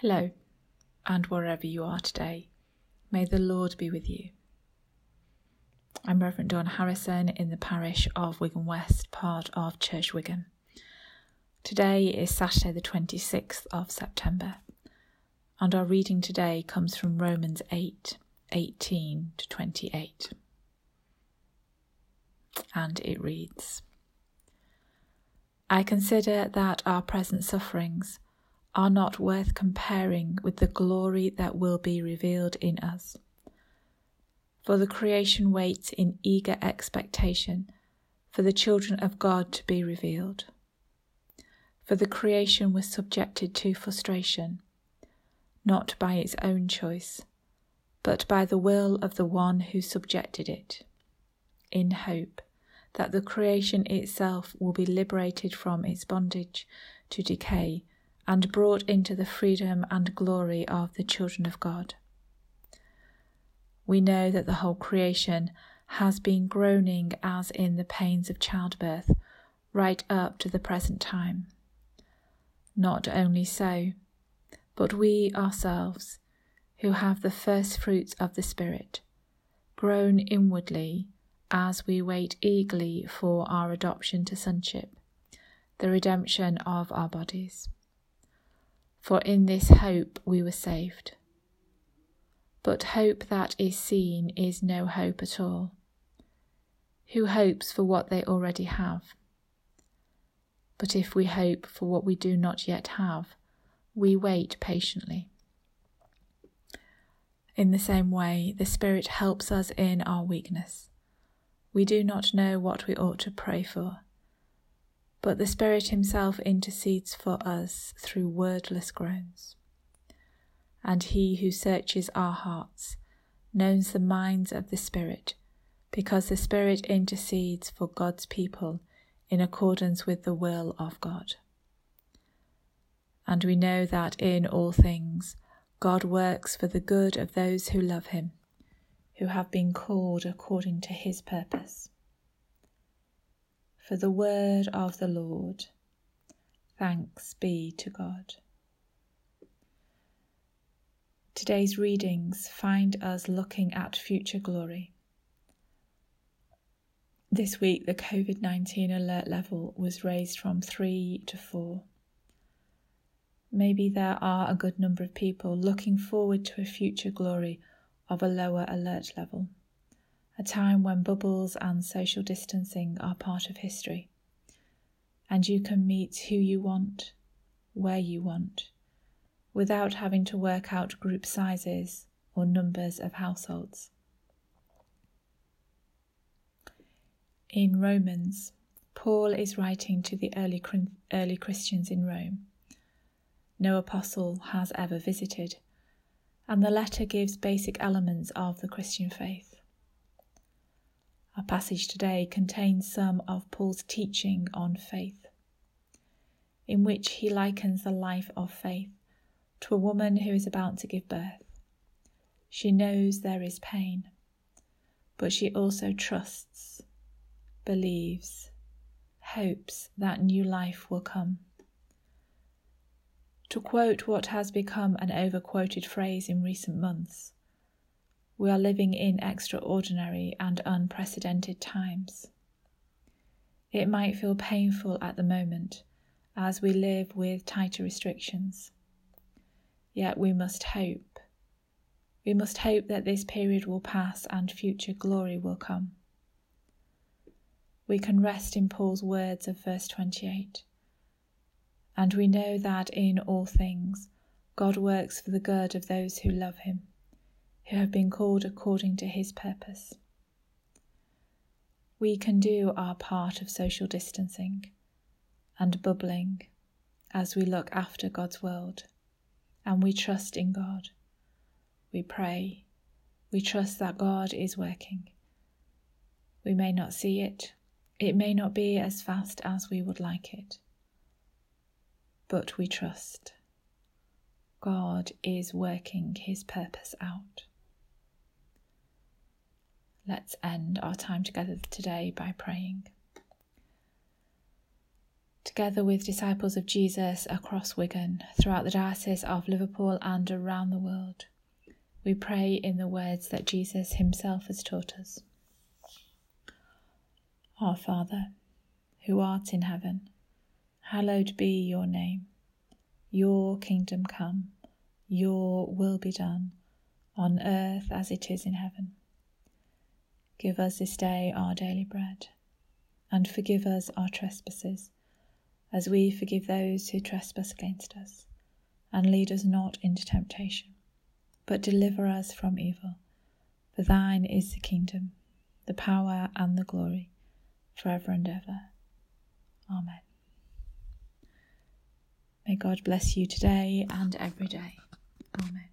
Hello, and wherever you are today, may the Lord be with you. I'm Reverend Dawn Harrison in the parish of Wigan West, part of Church Wigan. Today is Saturday, the 26th of September, and our reading today comes from Romans 8 18 to 28. And it reads I consider that our present sufferings are not worth comparing with the glory that will be revealed in us. For the creation waits in eager expectation for the children of God to be revealed. For the creation was subjected to frustration, not by its own choice, but by the will of the one who subjected it, in hope that the creation itself will be liberated from its bondage to decay and brought into the freedom and glory of the children of God. We know that the whole creation has been groaning as in the pains of childbirth right up to the present time. Not only so, but we ourselves, who have the first fruits of the Spirit, groan inwardly as we wait eagerly for our adoption to sonship, the redemption of our bodies for in this hope we were saved. But hope that is seen is no hope at all. Who hopes for what they already have? But if we hope for what we do not yet have, we wait patiently. In the same way, the Spirit helps us in our weakness. We do not know what we ought to pray for but the Spirit Himself intercedes for us through wordless groans. And He who searches our hearts knows the minds of the Spirit, because the Spirit intercedes for God's people in accordance with the will of God. And we know that in all things God works for the good of those who love Him, who have been called according to His purpose for the word of the Lord. Thanks be to God. Today's readings find us looking at future glory. This week, the COVID 19 alert level was raised from 3 to 4. Maybe there are a good number of people looking forward to a future glory of a lower alert level a time when bubbles and social distancing are part of history. And you can meet who you want, where you want, without having to work out group sizes or numbers of households. In Romans, Paul is writing to the early, early Christians in Rome. No apostle has ever visited, and the letter gives basic elements of the Christian faith. Our passage today contains some of Paul's teaching on faith, in which he likens the life of faith to a woman who is about to give birth. She knows there is pain, but she also trusts, believes, hopes that new life will come. To quote what has become an overquoted phrase in recent months, we are living in extraordinary and unprecedented times. It might feel painful at the moment as we live with tighter restrictions. Yet we must hope. We must hope that this period will pass and future glory will come. We can rest in Paul's words of verse 28. And we know that in all things God works for the good of those who love him who have been called according to his purpose. We can do our part of social distancing and bubbling as we look after God's world and we trust in God. We pray. We trust that God is working. We may not see it, it may not be as fast as we would like it, but we trust. God is working his purpose out. Let's end our time together today by praying. together with disciples of Jesus across Wigan, throughout the Diocese of Liverpool and around the world. We pray in the words that Jesus himself has taught us. Our Father, who art in heaven, hallowed be your name. Your kingdom come, your will be done, on earth as it is in heaven. Give us this day our daily bread, and forgive us our trespasses as we forgive those who trespass against us. And lead us not into temptation, but deliver us from evil. For thine is the kingdom, the power, and the glory, forever and ever. Amen. May God bless you today and every day. Amen.